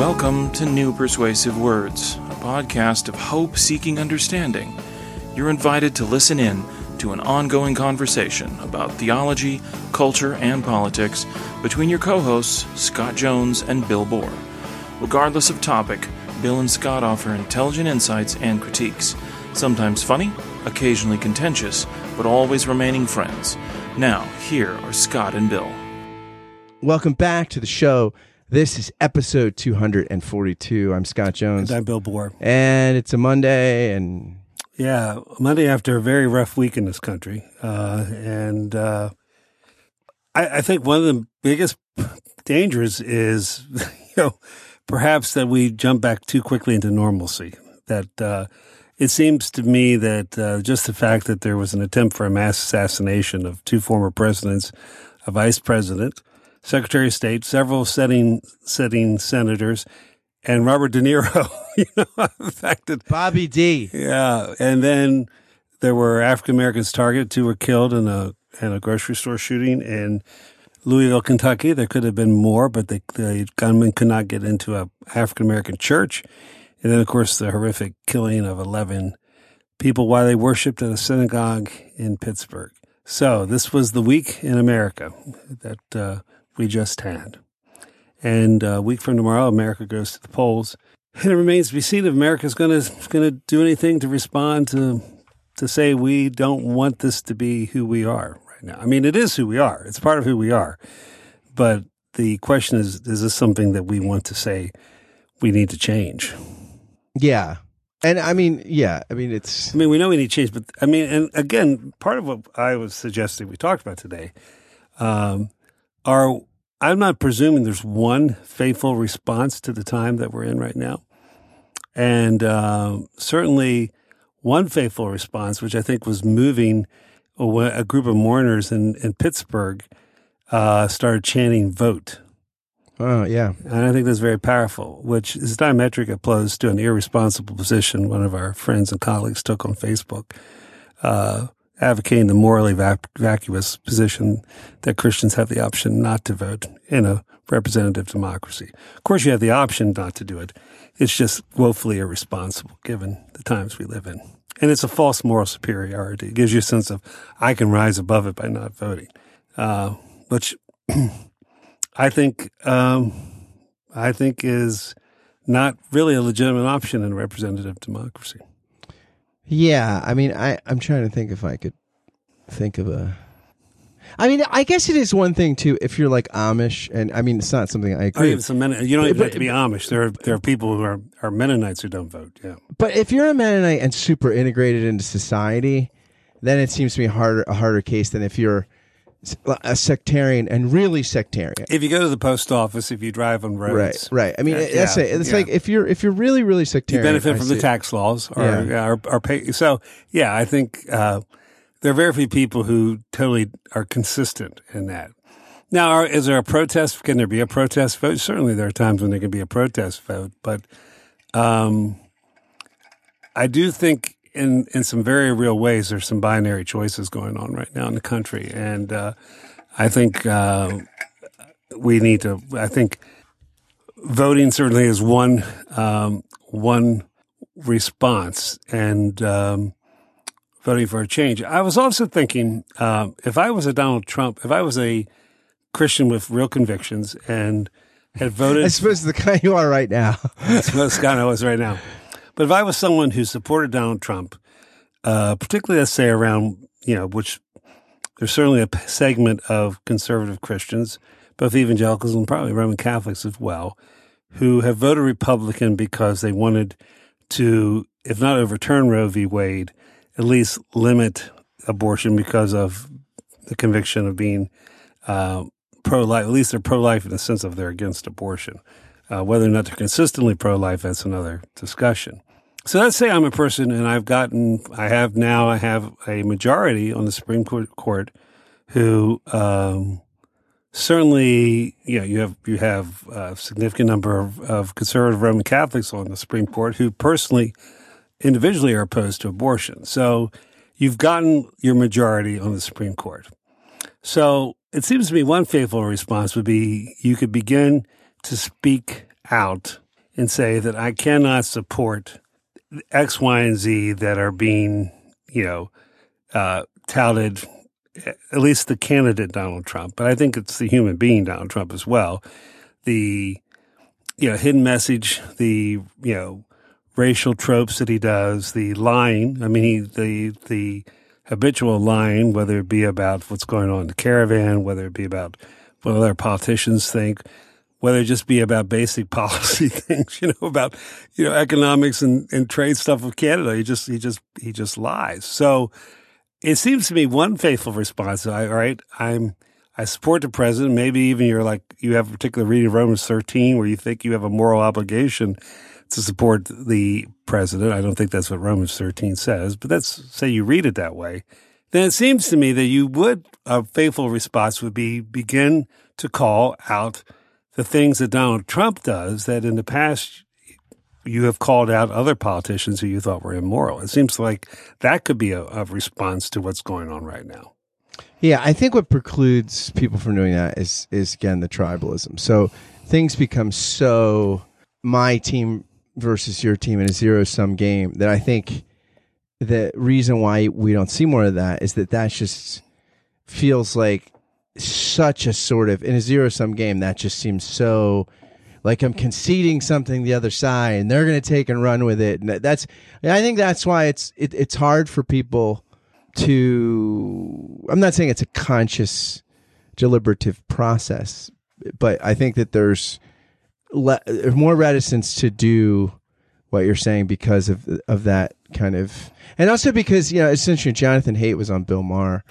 Welcome to New Persuasive Words, a podcast of hope seeking understanding. You're invited to listen in to an ongoing conversation about theology, culture, and politics between your co hosts, Scott Jones and Bill Borror. Regardless of topic, Bill and Scott offer intelligent insights and critiques, sometimes funny, occasionally contentious, but always remaining friends. Now, here are Scott and Bill. Welcome back to the show. This is episode 242. I'm Scott Jones. And I'm Bill Borror. And it's a Monday, and Yeah, Monday after a very rough week in this country. Uh, and uh, I, I think one of the biggest dangers is, you know, perhaps that we jump back too quickly into normalcy. That uh, it seems to me that uh, just the fact that there was an attempt for a mass assassination of two former presidents, a vice president, Secretary of State, several sitting sitting senators, and Robert De Niro. you know, that Bobby D. yeah, and then there were African Americans targeted. Two were killed in a in a grocery store shooting in Louisville, Kentucky. There could have been more, but the, the gunman could not get into a African American church. And then, of course, the horrific killing of eleven people while they worshipped at a synagogue in Pittsburgh. So this was the week in America that uh, we just had. And a week from tomorrow, America goes to the polls. And it remains to be seen if America's going to going to do anything to respond to to say we don't want this to be who we are right now. I mean, it is who we are. It's part of who we are. But the question is: Is this something that we want to say we need to change? Yeah. And I mean, yeah, I mean, it's, I mean, we know we need change, but I mean, and again, part of what I was suggesting we talked about today um, are I'm not presuming there's one faithful response to the time that we're in right now, and uh, certainly one faithful response, which I think was moving a, a group of mourners in in Pittsburgh, uh, started chanting "Vote." oh, yeah. And I think that's very powerful, which is diametric opposed to an irresponsible position one of our friends and colleagues took on Facebook, uh, advocating the morally vac- vacuous position that Christians have the option not to vote in a representative democracy. Of course, you have the option not to do it. It's just woefully irresponsible given the times we live in. And it's a false moral superiority. It gives you a sense of, I can rise above it by not voting, uh, which I think um, I think is not really a legitimate option in a representative democracy. Yeah. I mean, I, I'm trying to think if I could think of a. I mean, I guess it is one thing too if you're like Amish, and I mean, it's not something I Oh, agree. even with. some Men- you don't even But- have to be Amish. There are there are people who are, are Mennonites who don't vote. Yeah, But if you're a Mennonite and super integrated into society, then it seems to be a harder a harder case than if you're a sectarian and really sectarian. if you go to the post office, if you drive on roads, Right, right. I mean, that's yeah, it. It's yeah. like if you're if you're really really sectarian, you benefit from the tax laws or or, or pay. So yeah, I think uh, there are very few people who totally are consistent in that. Now, are, is there a protest? Can there be a protest vote? Certainly, there are times when there can be a protest vote, but um, I do think in in some very real ways there's some binary choices going on right now in the country, and uh, I think uh, we need to. I think voting certainly is one um, one response, and um, voting for a change. I was also thinking um, if I was a Donald Trump, if I was a Christian with real convictions and had voted I suppose the kind you are right now. I suppose the what I was right now. But if I was someone who supported Donald Trump, uh, particularly let's say around, you know, which there's certainly a segment of conservative Christians, both evangelicals and probably Roman Catholics as well, who have voted Republican because they wanted to, if not overturn Roe v. Wade, at least limit abortion because of the conviction of being uh, pro life. At least they're pro life in the sense of they're against abortion. Uh, whether or not they're consistently pro life, that's another discussion. So let's say I'm a person and I've gotten, I have now, I have a majority on the Supreme Court, who um, certainly, you know, you have you have a significant number of, of conservative Roman Catholics on the Supreme Court who personally, individually, are opposed to abortion. So you've gotten your majority on the Supreme Court. So it seems to me one faithful response would be you could begin to speak out and say that I cannot support X, Y, and Z that are being, you know, uh, touted, at least the candidate Donald Trump, but I think it's the human being Donald Trump as well. The, you know, hidden message, the, you know, racial tropes that he does, the lying. I mean, he, the, the habitual lying, whether it be about what's going on in the caravan, whether it be about what other politicians think, whether it just be about basic policy things, you know, about, you know, economics and, and trade stuff with Canada. He just, he just, he just lies. So it seems to me one faithful response. All right. I'm, I support the president. Maybe even you're like, you have a particular reading of Romans 13 where you think you have a moral obligation to support the president. I don't think that's what Romans 13 says, but let's say you read it that way. Then it seems to me that you would, a faithful response would be begin to call out the things that Donald Trump does that in the past you have called out other politicians who you thought were immoral. It seems like that could be a, a response to what's going on right now. Yeah, I think what precludes people from doing that is is again the tribalism. So things become so my team versus your team in a zero sum game that I think the reason why we don't see more of that is that that just feels like such a sort of in a zero sum game that just seems so like I'm conceding something the other side and they're going to take and run with it. And that's I think that's why it's it, it's hard for people to I'm not saying it's a conscious deliberative process but I think that there's le- more reticence to do what you're saying because of of that kind of and also because you know essentially Jonathan Haidt was on Bill Maher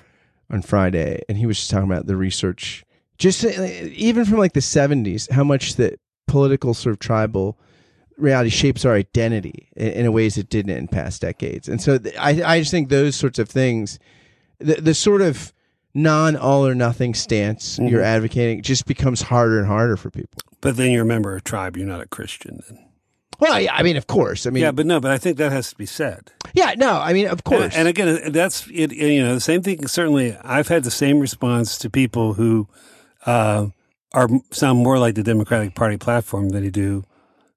on Friday, and he was just talking about the research, just uh, even from like the '70s, how much that political sort of tribal reality shapes our identity in, in ways it didn't in past decades. And so th- I, I just think those sorts of things, the, the sort of non all or nothing stance mm-hmm. you're advocating just becomes harder and harder for people. But then you're a member of a tribe, you're not a Christian then. Well, yeah, I mean, of course. I mean, yeah, but no, but I think that has to be said. Yeah, no, I mean, of course. And, and again, that's it. You know, the same thing. Certainly, I've had the same response to people who uh, are sound more like the Democratic Party platform than they do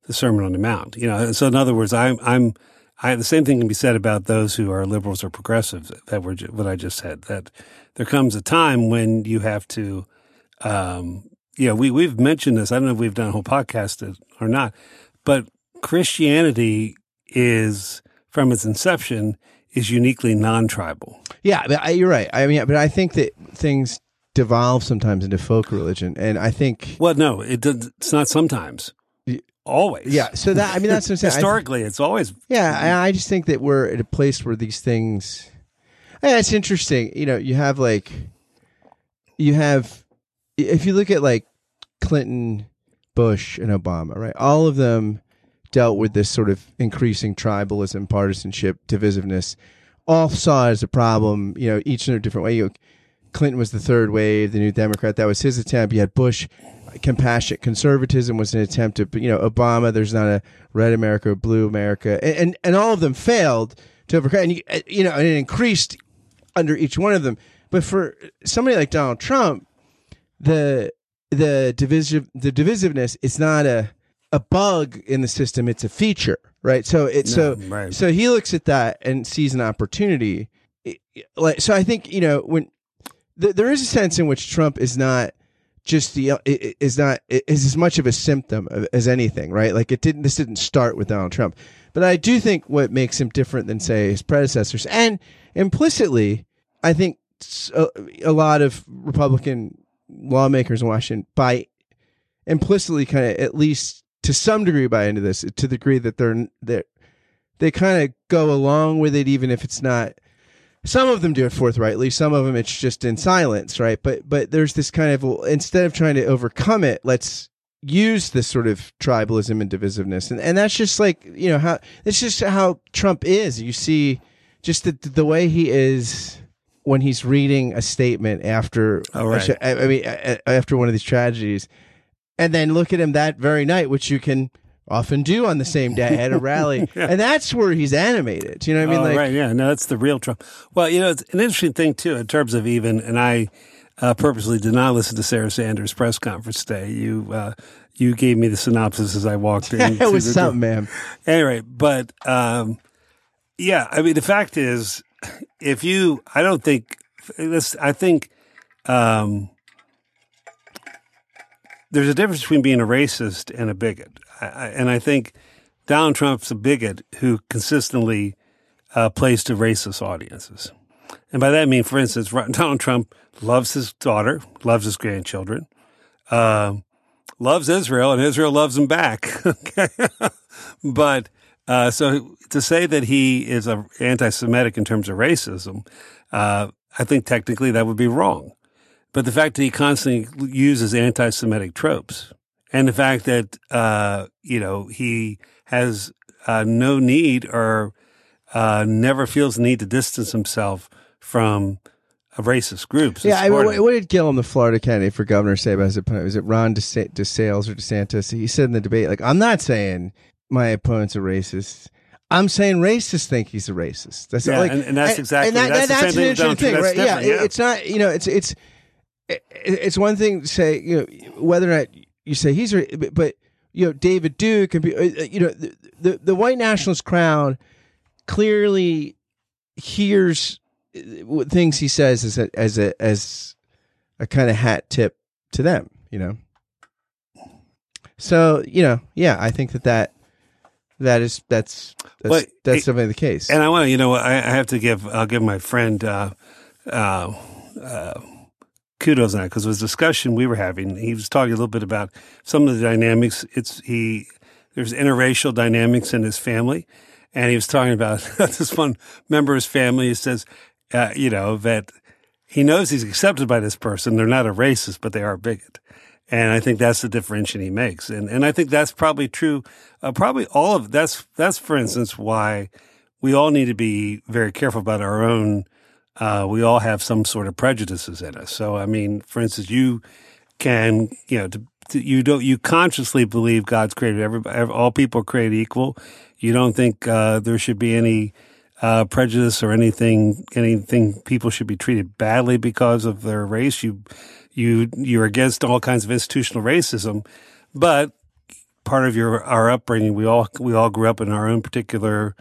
the Sermon on the Mount. You know, so in other words, I'm, I'm, I the same thing can be said about those who are liberals or progressives. That were what I just said. That there comes a time when you have to. Um, you know, we we've mentioned this. I don't know if we've done a whole podcast or not, but Christianity is from its inception is uniquely non-tribal. Yeah, but I, you're right. I mean, but I think that things devolve sometimes into folk religion, and I think well, no, it does, it's not sometimes. Always, yeah. So that I mean, that's what I'm saying. Historically, th- it's always yeah. I, I just think that we're at a place where these things. Yeah, it's interesting. You know, you have like, you have, if you look at like Clinton, Bush, and Obama, right? All of them dealt with this sort of increasing tribalism, partisanship, divisiveness, all saw it as a problem, you know, each in a different way. You know, Clinton was the third wave, the new Democrat. That was his attempt. You had Bush, compassionate conservatism was an attempt to, you know, Obama, there's not a red America or blue America. And, and, and all of them failed to overcome. And, you, uh, you know, and it increased under each one of them. But for somebody like Donald Trump, the, the divisive, the divisiveness is not a, a bug in the system; it's a feature, right? So it no, so right. so he looks at that and sees an opportunity. like so, I think you know when th- there is a sense in which Trump is not just the uh, is not is as much of a symptom as anything, right? Like it didn't this didn't start with Donald Trump, but I do think what makes him different than say his predecessors, and implicitly, I think a, uh, a lot of Republican lawmakers in Washington by implicitly kind of at least to some degree buy into this to the degree that they're they they kind of go along with it even if it's not some of them do it forthrightly some of them it's just in silence right? But but there's this kind of instead of trying to overcome it let's use this sort of tribalism and divisiveness. And and that's just like you know how it's just how Trump is. You see just the the way he is when he's reading a statement after oh, right. I, I mean after one of these tragedies and then look at him that very night, which you can often do on the same day at a rally. yeah. And that's where he's animated. You know what I mean? Oh, like, right. Yeah. No, that's the real Trump. Well, you know, it's an interesting thing too, in terms of even, and I, uh, purposely did not listen to Sarah Sanders' press conference today. You uh, you gave me the synopsis as I walked in. it was something, man. Anyway, but um, yeah, I mean, the fact is, if you, I don't think this. I think um, there's a difference between being a racist and a bigot, I, and I think Donald Trump's a bigot who consistently uh, plays to racist audiences. And by that I mean, for instance, Donald Trump loves his daughter, loves his grandchildren, uh, loves Israel, and Israel loves him back. but uh, so to say that he is anti-Semitic in terms of racism, uh, I think technically that would be wrong. But the fact that he constantly uses anti-Semitic tropes, and the fact that uh, you know he has uh, no need or uh, never feels the need to distance himself from racist groups. Yeah, I mean, what, what, did Gillum, the Florida candidate for governor, say about his opponent? Was it Ron DeSales or DeSantis? He said in the debate, like, I'm not saying my opponent's a racist. I'm saying racists think he's a racist. That's yeah, like, and, and that's exactly and that, that's, that, that's an interesting thing, right? Yeah, yeah, it's not you know, it's it's it's one thing to say you know whether or not you say he's but you know David Duke and uh, you know the, the the white nationalist crowd clearly hears things he says as a as a as a kind of hat tip to them, you know. So you know, yeah, I think that that that is that's that's, well, that's it, definitely the case. And I want to, you know, I, I, have to give I'll give my friend uh, uh, uh, kudos on that because it was a discussion we were having. He was talking a little bit about some of the dynamics. It's he there's interracial dynamics in his family, and he was talking about this one member of his family. He says, uh, you know, that he knows he's accepted by this person. They're not a racist, but they are a bigot. And I think that's the differentiation he makes. And, and I think that's probably true. Uh, probably all of that's, that's for instance, why we all need to be very careful about our own. Uh, we all have some sort of prejudices in us. So, I mean, for instance, you can, you know, to, to, you don't, you consciously believe God's created everybody, all people are created equal. You don't think, uh, there should be any, uh, prejudice or anything, anything people should be treated badly because of their race. You, you, you're against all kinds of institutional racism, but part of your, our upbringing, we all, we all grew up in our own particular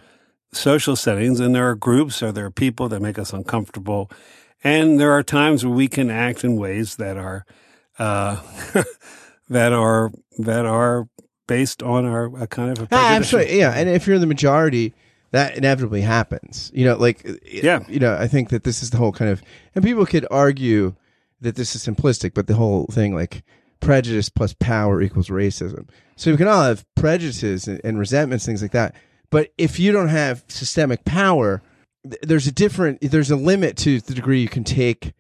social settings and there are groups or there are people that make us uncomfortable. And there are times where we can act in ways that are, uh, that are, that are based on our a kind of a ah, absolutely yeah and if you're in the majority that inevitably happens. You know, like yeah, you know, I think that this is the whole kind of, and people could argue that this is simplistic, but the whole thing like prejudice plus power equals racism. So we can all have prejudices and, and resentments, things like that. But if you don't have systemic power, th- there's a different, there's a limit to the degree you can take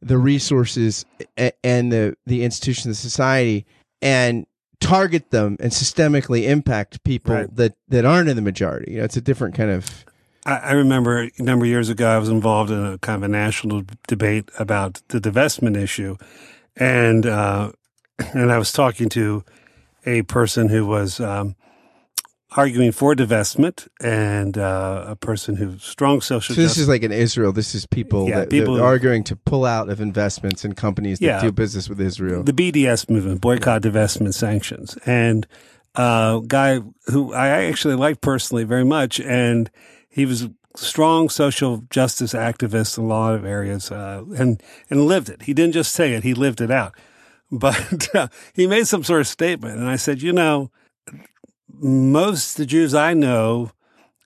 the resources and the the institutions of society and target them and systemically impact people right. that, that aren't in the majority. You know, it's a different kind of. I, I remember a number of years ago, I was involved in a kind of a national debate about the divestment issue, and uh, and I was talking to a person who was um, arguing for divestment and uh, a person who's strong social. So this justice. is like in Israel. This is people yeah, that people arguing to pull out of investments in companies that yeah, do business with Israel. The BDS movement, boycott, divestment, sanctions, and a uh, guy who I actually like personally very much, and he was a strong social justice activist in a lot of areas, uh, and and lived it. He didn't just say it; he lived it out. But uh, he made some sort of statement, and I said, you know most the Jews I know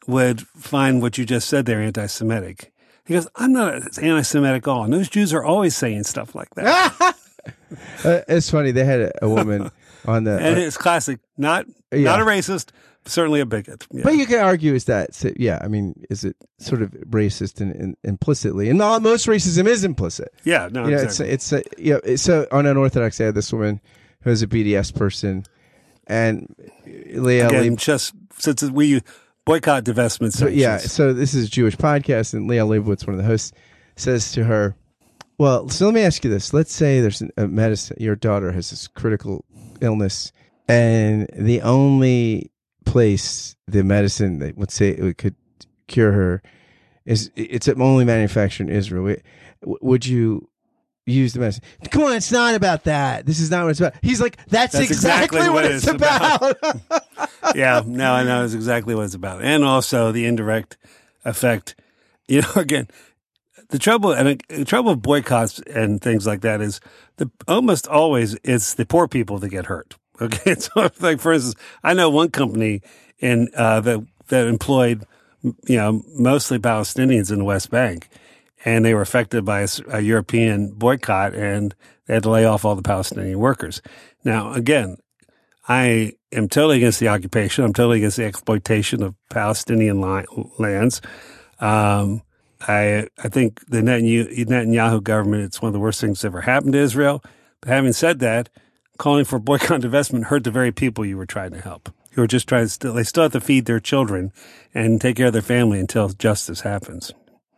would find what you just said there anti-Semitic. He goes, I'm not anti-Semitic at all. And those Jews are always saying stuff like that. uh, it's funny. They had a, a woman on the, and uh, it's classic. Not yeah. not a racist, certainly a bigot. Yeah. But you can argue is that, so, yeah, I mean, is it sort of racist in, in, implicitly? And not, most racism is implicit. Yeah, no, you know, exactly. it's, it's a, you know, so on Unorthodox, I had this woman who was a BDS person and uh, Liel Again, just since we boycott divestment so, yeah so this is a jewish podcast and Liel Leibovitz one of the hosts says to her well so let me ask you this. Let's say there's a medicine your daughter has this critical illness and the only place the medicine that would say it could cure her is it's only manufactured in israel. Would you use the message. Come on, it's not about that. This is not what it's about. He's like, that's, That's exactly, exactly what, what it's it's about. yeah, no, I know it's exactly what it's about, and also the indirect effect. You know, again, the trouble and the trouble of boycotts and things like that is the almost always it's the poor people that get hurt. Okay, so like for instance, I know one company in uh, that that employed you know mostly Palestinians in the West Bank, and they were affected by a European boycott, and they had to lay off all the Palestinian workers. Now, again, I am totally against the occupation. I'm totally against the exploitation of Palestinian li- lands. Um, I I think the Netanyahu, government it's one of the worst things that's ever happened to Israel. But having said that, calling for boycott and divestment hurt the very people you were trying to help. You were just trying to still they still have to feed their children and take care of their family until justice happens.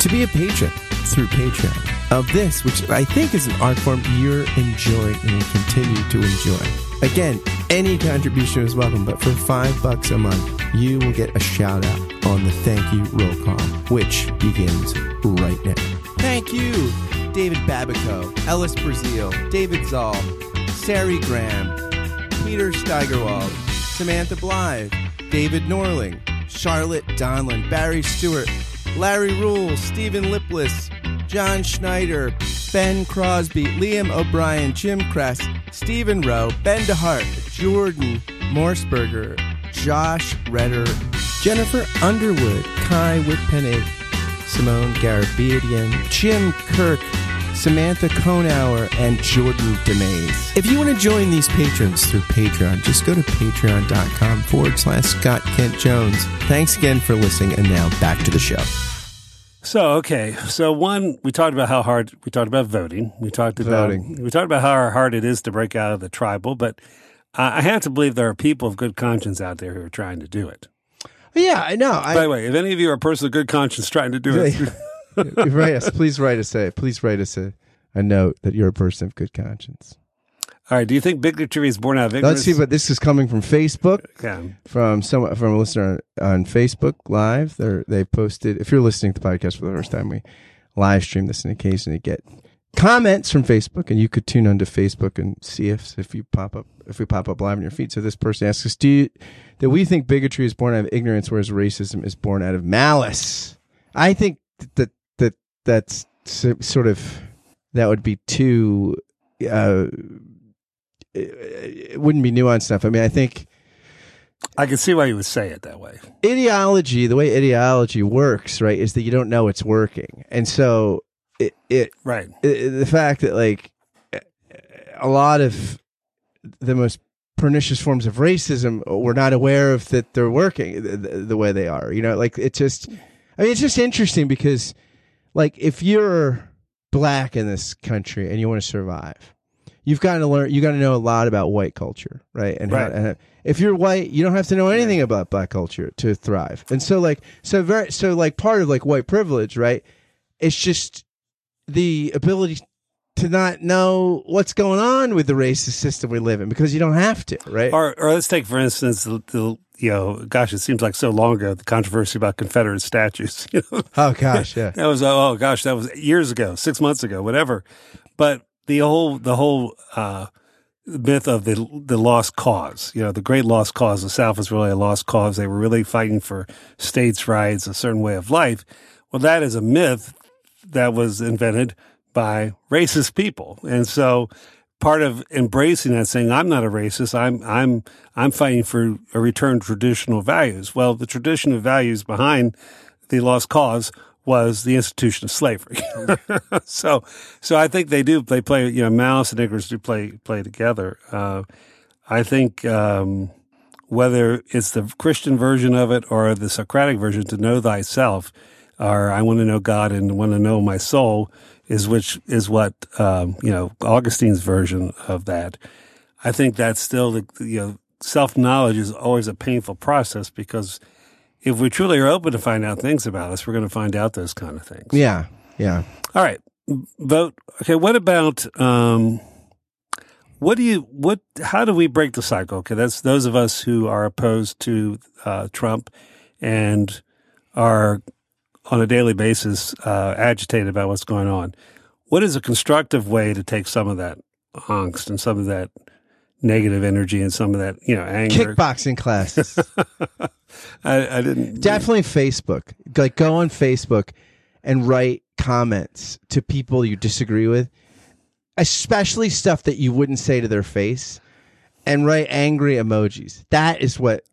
to be a patron through Patreon of this, which I think is an art form you're enjoying and will continue to enjoy. Again, any contribution is welcome, but for five bucks a month, you will get a shout out on the thank you roll call, which begins right now. Thank you, David Babico, Ellis Brazil, David Zoll, Sari Graham, Peter Steigerwald, Samantha Blythe, David Norling, Charlotte Donlin, Barry Stewart, Larry Rule, Stephen Lipless, John Schneider, Ben Crosby, Liam O'Brien, Jim Kress, Stephen Rowe, Ben DeHart, Jordan Morseberger, Josh Redder, Jennifer Underwood, Kai Whitpennig, Simone Garabedian, Jim Kirk, Samantha Konauer, and Jordan DeMays. If you want to join these patrons through Patreon, just go to patreon.com forward slash Scott Kent Jones. Thanks again for listening, and now back to the show. So okay, so one we talked about how hard we talked about voting. We talked about Voting. we talked about how hard it is to break out of the tribal, but I I have to believe there are people of good conscience out there who are trying to do it. Yeah, I know. I, By the way, if any of you are a person of good conscience trying to do it, write us. Please write us a. Please write us a, a note that you're a person of good conscience. all right. Do you think bigotry is born out of ignorance? Let's see, but this is coming from Facebook. From some from a listener on Facebook Live. They they posted. If you're listening to the podcast for the first time, we live stream this in case and occasionally get comments from Facebook, and you could tune onto Facebook and see if if you pop up if we pop up live on your feed. So this person asks us, "Do you, that we think bigotry is born out of ignorance, whereas racism is born out of malice?" I think that that's sort of that would be too. Uh, it it wouldn't be nuanced enough. I mean, I think I can see why you would say it that way. ideology, the way ideology works, right, is that you don't know it's working, and so it, it, Right. it the fact that like a lot of the most pernicious forms of racism we're not aware of that they're working the, the, the way they are. You know, like it's just, I mean, it's just interesting because, like, if you're black in this country and you want to survive. You've got to learn. You got to know a lot about white culture, right? And, how- Right. and if you're white, you don't have to know anything about black culture to thrive. And so, like, so very, so like part of like white privilege, right? It's just the ability to not know what's going on with the racist system we live in because you don't have to, right? Or, or let's take for instance the, the you know, gosh, it seems like so long ago the controversy about Confederate statues. You know, oh gosh, yeah. that was oh gosh, that was years ago, six months ago, whatever. But the whole the whole uh, myth of the the lost cause, you know, the great lost cause. The South was really a lost cause. They were really fighting for states' rights, a certain way of life. Well, that is a myth that was invented by racist people, and so part of embracing that, saying I'm not a racist, I'm I'm I'm fighting for a return to traditional values. Well, the traditional values behind the lost cause was the institution of slavery. so, so I think they do. They play. You know, malice and ignorance do play play together. Uh, I think um, whether it's the Christian version of it or the Socratic version, to know thyself, or I want to know God and want to know my soul, is which is what um, you know Augustine's version of that. I think that's still the you know self knowledge is always a painful process because if we truly are open to find out things about us, we're going to find out those kind of things. Yeah, yeah. All right, vote. Okay, what about um, what do you what? How do we break the cycle? Okay, that's those of us who are opposed to uh, Trump and are on a daily basis uh, agitated about what's going on. What is a constructive way to take some of that angst and some of that negative energy and some of that you know anger? Kickboxing classes. I, I didn't Definitely Facebook. Like go on Facebook and write comments to people you disagree with, especially stuff that you wouldn't say to their face, and write angry emojis. That is what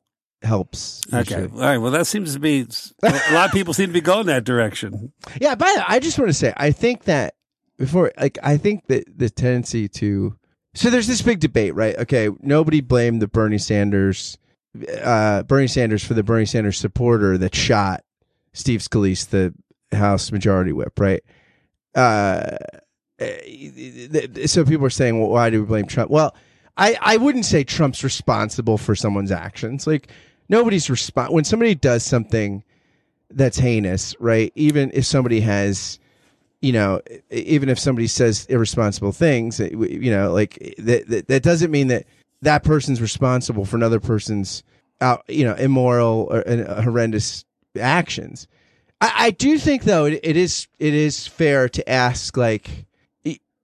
helps. Okay. usually. All right. Well, that seems to be a lot of people seem to be going that direction. Yeah. By the way, I just want to say, I think that before, like, I think that the tendency to. So there's this big debate, right? Okay, nobody blamed the Bernie Sanders, uh, Bernie Sanders for the Bernie Sanders supporter that shot Steve Scalise, the House Majority Whip, right? Uh, eh, so people are saying, well, why do we blame Trump? Well, I, I wouldn't say Trump's responsible for someone's actions. Like nobody's respon when somebody does something that's heinous, right? Even if somebody has, you know, even if somebody says irresponsible things, you know, like that, that, that doesn't mean that that person's responsible for another person's out, you know, immoral or uh, horrendous actions. I, I do think though it, it is it is fair to ask like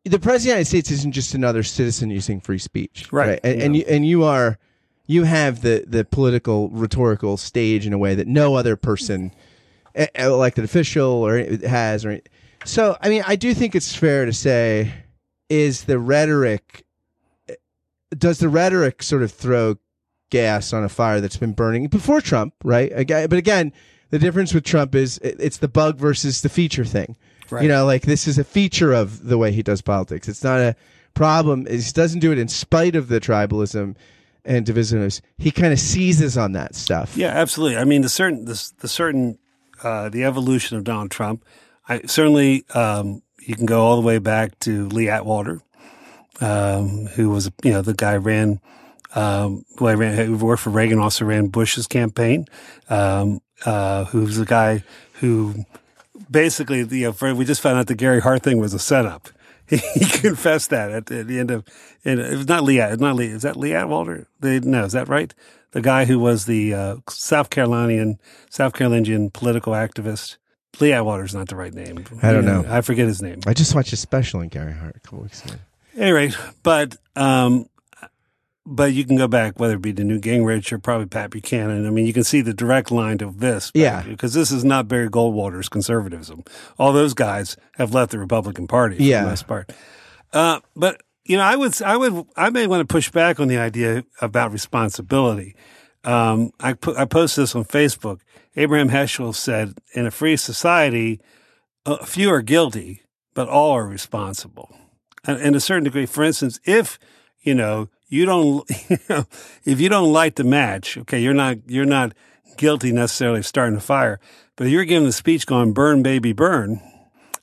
the president of the United States isn't just another citizen using free speech, Right. And, and you and you are you have the the political rhetorical stage in a way that no other person, elected official or has or so. I mean, I do think it's fair to say, is the rhetoric does the rhetoric sort of throw gas on a fire that's been burning before Trump, right? Again, but again, the difference with Trump is it's the bug versus the feature thing. Right. You know, like this is a feature of the way he does politics. It's not a problem. He doesn't do it in spite of the tribalism and divisiveness. He kind of seizes on that stuff. Yeah, absolutely. I mean, the certain the, the certain uh, the evolution of Donald Trump. I certainly um, you can go all the way back to Lee Atwater, um, who was you know the guy ran um, who I ran who worked for Reagan, also ran Bush's campaign. Um, uh, who's the guy who basically you know for, we just found out the Gary Hart thing was a setup. He, he confessed that at, the- at the end of and it was not Lee. It's not Lee. Is that Lee Atwater? They, no, is that right? The guy who was the uh, South Carolinian South Carolinian political activist. Lee Atwater's not the right name. I don't know. I forget his name. I just watched a special on Gary Hart a couple weeks ago. Anyway, but um, but you can go back, whether it be to Newt Gingrich or probably Pat Buchanan. I mean, you can see the direct line to this. Yeah. because this is not Barry Goldwater's conservatism. All those guys have left the Republican Party for Yeah. the most part. Uh, but you know, I would, I would, I may want to push back on the idea about responsibility. Um, I put, I posted this on Facebook. Abraham Heschel said, "In a free society, a few are guilty, but all are responsible." And in a certain degree, for instance, if you know you don't, if you don't light the match, okay, you're not you're not guilty necessarily of starting a fire, but if you're giving the speech going "burn, baby, burn,"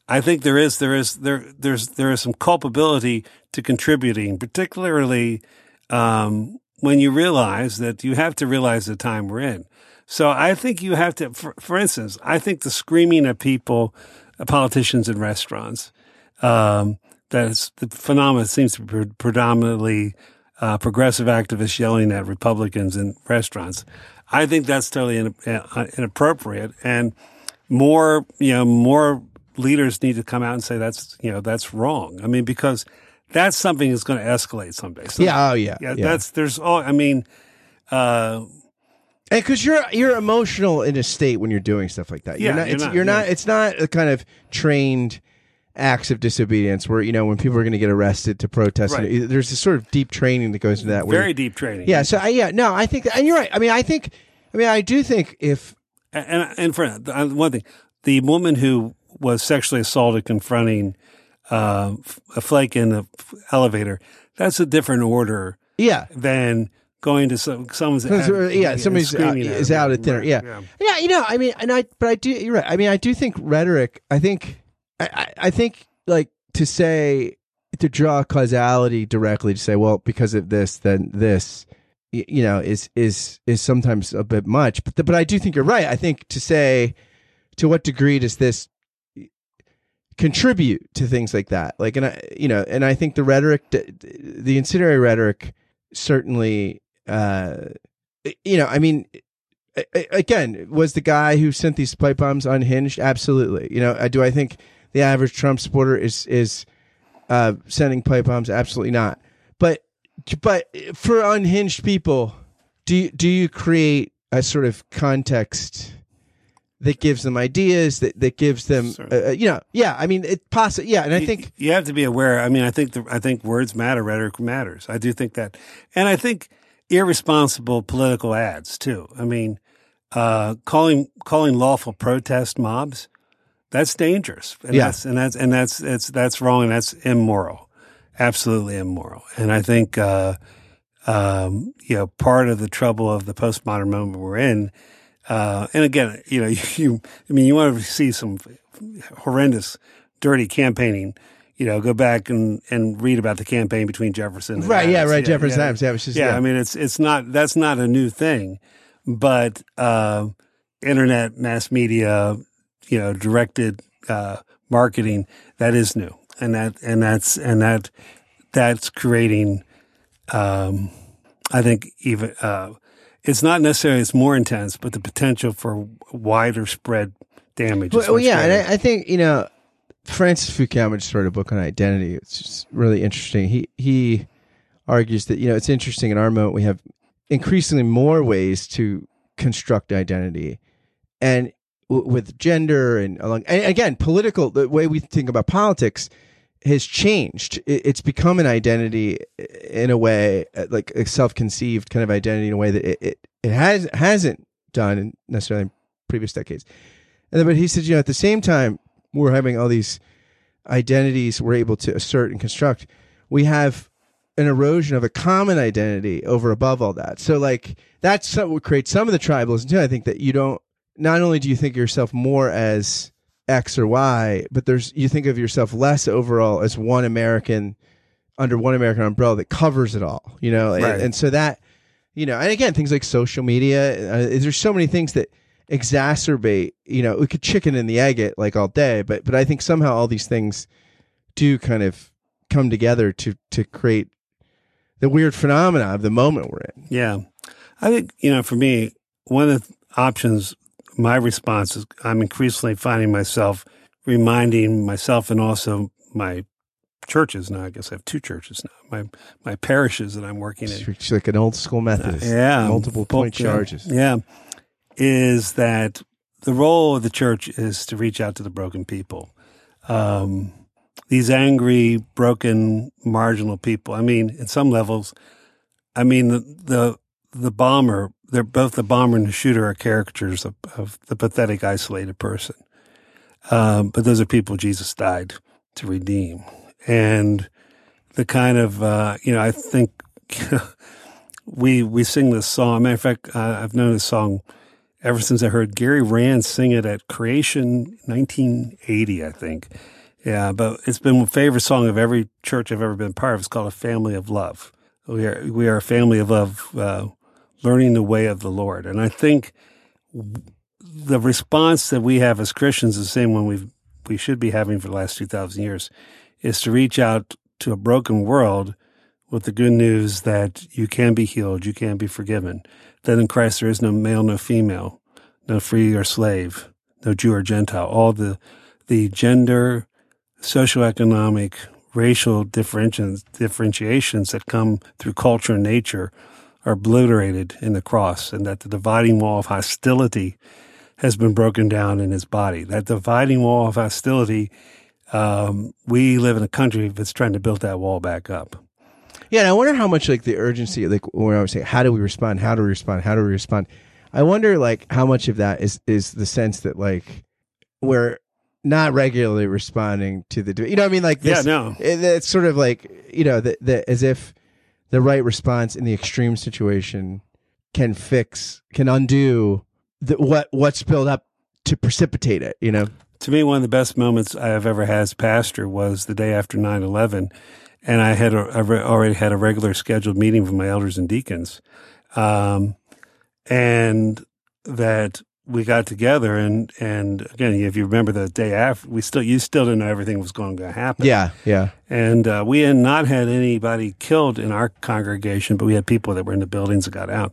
I think there is there is there there's there is some culpability to contributing, particularly um, when you realize that you have to realize the time we're in. So I think you have to, for, for instance, I think the screaming at people, uh, politicians in restaurants, um, that's the phenomenon seems to be predominantly uh, progressive activists yelling at Republicans in restaurants. I think that's totally in, uh, inappropriate, and more, you know, more leaders need to come out and say that's, you know, that's wrong. I mean, because that's something that's going to escalate someday. So, Yeah, oh yeah, yeah, yeah. that's there's all. I mean, uh, And because you're you're emotional in a state when you're doing stuff like that. You're Yeah, not, you're it's, not, you're yeah. not. It's not a kind of trained acts of disobedience where you know when people are going to get arrested to protest. Right. and there's this sort of deep training that goes into that. very you- deep training. Yeah. So I, yeah, no, I think, and you're right. I mean, I think, I mean, I do think if and and for uh, one thing, the woman who was sexually assaulted confronting uh, a flake in the elevator, that's a different order Yeah. than going to some someone's Because, uh, yeah, somebody's out, is out at dinner. Right, Yeah. yeah, you know, I mean, and I, but I do. You're right. I mean, I do think rhetoric. I think, I, I, think like to say to draw causality directly to say, well, because of this, then this, you know, is is is sometimes a bit much. But but I do think you're right. I think to say to what degree does this contribute to things like that? Like, and I, you know, and I think the rhetoric, the incendiary rhetoric, certainly uh you know i mean again was the guy who sent these pipe bombs unhinged absolutely you know uh, do i think the average trump supporter is is uh sending pipe bombs absolutely not but but for unhinged people do you, do you create a sort of context that gives them ideas that that gives them uh, uh, you know yeah i mean it possible yeah and i You- think you have to be aware. I mean, I think the, I think words matter, rhetoric matters. I do think that, and I think irresponsible political ads too. I mean, uh, calling calling lawful protest mobs that's dangerous. And Yeah. that's, and that's and that's it's that's wrong and that's immoral, absolutely immoral. And I think uh, um, you know part of the trouble of the postmodern moment we're in. Uh, and again, you know, you, I mean, you want to see some horrendous, dirty campaigning. You know, go back and, and read about the campaign between Jefferson. And right yeah Adams. right jefferson adams yeah, it was just, Yeah, I mean, it's it's not that's not a new thing, but uh, internet, mass media, you know, directed uh, marketing that is new, and that and that's and that that's creating. Um, I think even uh, it's not necessarily it's more intense, but the potential for wider spread damage. is Well, well, yeah, and. I, I think you know Francis Fukuyama just wrote a book on identity. It's just really interesting. He he argues that you know it's interesting in our moment we have increasingly more ways to construct identity, and with gender and along and again political the way we think about politics has changed. It's become an identity in a way uh, like a self-conceived kind of identity in a way that it it, it has hasn't done necessarily in previous decades. And then, but he said, you know, at the same time, we're having all these identities we're able to assert and construct. We have an erosion of a common identity over above all that. So, like, that's what creates some of the tribalism too. I think that you don't. Not only do you think of yourself more as X or Y, but there's you think of yourself less overall as one American under one American umbrella that covers it all. You know, and, and so that you know, and again, things like social media. Uh, there's so many things that exacerbate. You know, we could chicken and the egg it like all day, but but I think somehow all these things do kind of come together to to create the weird phenomena of the moment we're in. Yeah. I think, you know, for me, one of the options, my response is I'm increasingly finding myself reminding myself and also my churches now. I guess I have two churches now, my, my parishes that I'm working in. It's like an old school Methodist. Yeah. multiple point Yeah. charges. Yeah. Is that the role of the church is to reach out to the broken people. Um, these angry, broken, marginal people. I mean, at some levels, I mean, the, the, the bomber, they're both the bomber and the shooter are caricatures of, of the pathetic, isolated person. Um, but those are people Jesus died to redeem. And the kind of, uh, you know, I think we, we sing this song. Matter of fact, uh, I've known this song ever since I heard Gary Rand sing it at Creation 1980, I think. Yeah, but it's been my favorite song of every church I've ever been part of. It's called A Family of Love. We are, we are a family of love, uh, learning the way of the Lord. And I think the response that we have as Christians is the same one we've, we should be having for the last 2,000 years is to reach out to a broken world with the good news that you can be healed, you can be forgiven, that in Christ there is no male, no female, no free or slave, no Jew or Gentile. All the, the gender, socioeconomic, racial differentiations that come through culture and nature are obliterated in the cross, and that the dividing wall of hostility has been broken down in his body. That dividing wall of hostility, um, we live in a country that's trying to build that wall back up. Yeah, and I wonder how much like the urgency, like when I was saying, how do we respond? How do we respond? How do we respond? I wonder like how much of that is is the sense that like we're not regularly responding to the you know what I mean like this, Yeah, no. it- it's sort of like you know the, the as if the right response in the extreme situation can fix can undo the, what what's built up to precipitate it you know To me, one of the best moments I have ever had as pastor was the day after 9 11. And I had a, I re- already had a regular scheduled meeting with my elders and deacons. Um, and that we got together and, and again, if you remember the day after, we still, you still didn't know everything was going to happen. yeah yeah And uh, we had not had anybody killed in our congregation, but we had people that were in the buildings that got out.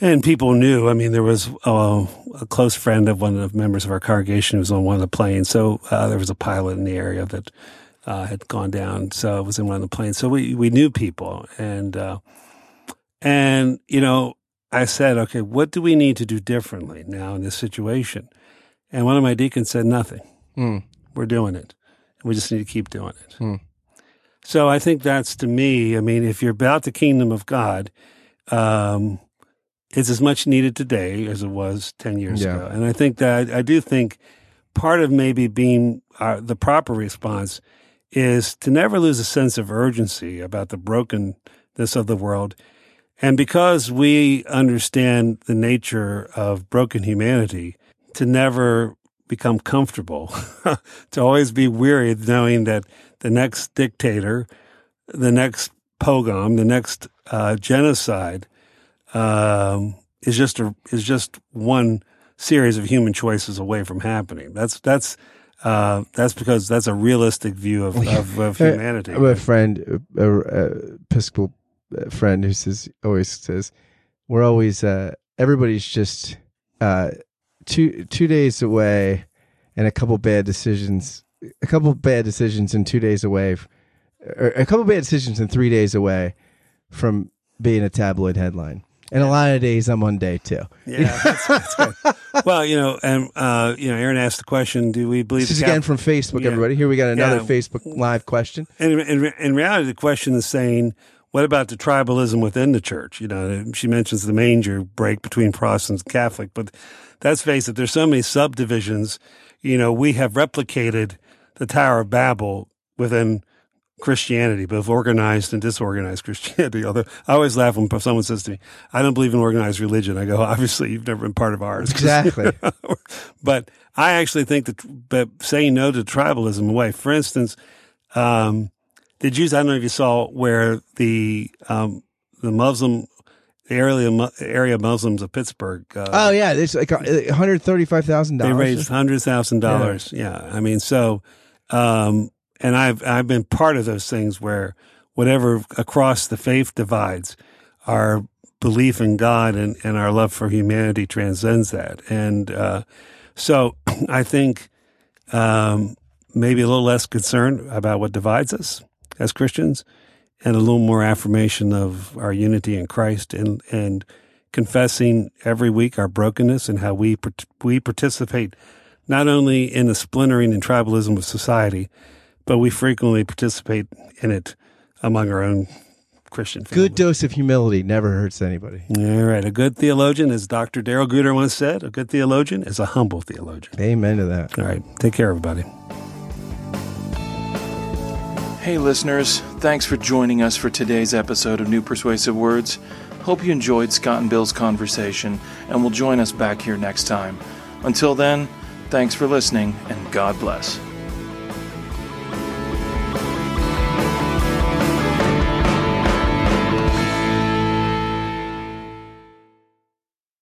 And people knew. I mean, there was uh, a close friend of one of the members of our congregation who was on one of the planes. So uh, there was a pilot in the area that uh, had gone down. So it was in one of the planes. So we, we knew people. And, uh, and, you know, I said, okay, what do we need to do differently now in this situation? And one of my deacons said, nothing. Hmm. We're doing it. We just need to keep doing it. Hmm. So I think that's to me, I mean, if you're about the kingdom of God, um, it's as much needed today as it was 10 years Yeah. ago. And I think that I do think part of maybe being uh, the proper response is to never lose a sense of urgency about the brokenness of the world. And because we understand the nature of broken humanity, to never become comfortable, to always be weary knowing that the next dictator, the next pogrom, the next uh, genocide um, is just a, is just one series of human choices away from happening. That's that's uh, that's because that's a realistic view of, of, of humanity. I have a friend, a, a, a Episcopal friend who says always says, "We're always uh, everybody's just uh, two two days away, and a couple bad decisions, a couple bad decisions, and two days away, or a couple bad decisions and three days away from being a tabloid headline." And a lot of days I'm on day two. Yeah, that's, that's good. Well, you know, and uh, you know, Aaron asked the question: Do we believe This is the again Cap- from Facebook, Yeah. everybody. Here we got another Yeah. Facebook Live question. And in, in reality, the question is saying, what about the tribalism within the church? You know, she mentions the manger break between Protestants and Catholic, but let's face it, there's so many subdivisions. You know, we have replicated the Tower of Babel within Christianity, both organized and disorganized Christianity. Although I always laugh when someone says to me, I don't believe in organized religion. I go, obviously, you've never been part of ours. Exactly. but I actually think that, but saying no to tribalism away, for instance, um, the Jews, I don't know if you saw where the, um, the Muslim, the area, area Muslims of Pittsburgh, uh, Oh yeah, it's like one hundred thirty-five thousand dollars. they raised hundred thousand dollars. Yeah, I mean, so, um, and I've I've been part of those things where whatever across the faith divides, our belief in God and, and our love for humanity transcends that, and uh, so I think um, maybe a little less concern about what divides us as Christians, and a little more affirmation of our unity in Christ, and and confessing every week our brokenness and how we we participate not only in the splintering and tribalism of society, but we frequently participate in it among our own Christian family. Good dose of humility never hurts anybody. All right. A good theologian, as Dr. Darrell Guder once said, a good theologian is a humble theologian. Amen to that. All right. Take care, everybody. Hey, listeners, thanks for joining us for today's episode of New Persuasive Words. Hope you enjoyed Scott and Bill's conversation and will join us back here next time. Until then, thanks for listening and God bless.